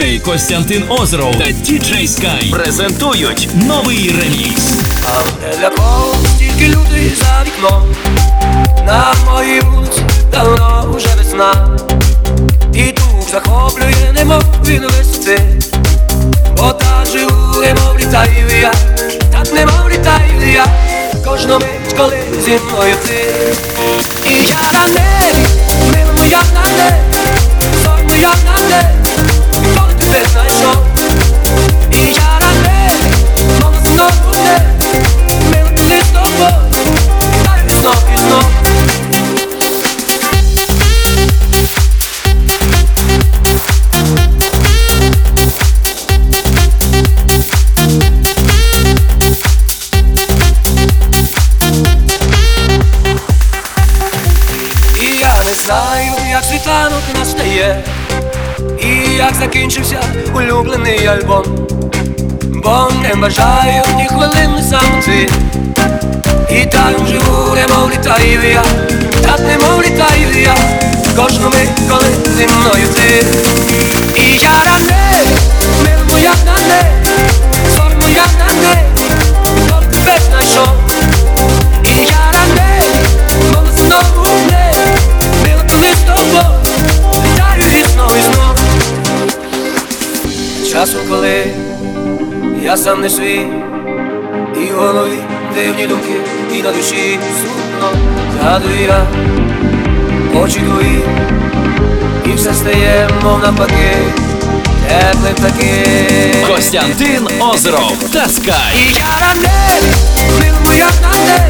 Костянтин Озеров та Діджей Скай презентують новий ремікс. А для кого стільки людей за вікном? На моїй вулиці давно вже весна. І дух захоплює, немов він висоти Бо так живу, немов літаю я. Так немов літаю я. Кожну мить, коли зі мною ти. І я на небі, милому я на небі. Зорну я на небі як світанок настає, і як закінчився улюблений альбом, бо не бажаю ні хвилини самоти. І так живу, немов літаю я, так немов літаю я, кожну мить, коли я сам не свій, і в голові дивні думки, і на душі сумно згадую я очі твої, і все стає, мов навпаки, теплим таким. Костянтин Озеров та Скай. І я на небі, як на небі,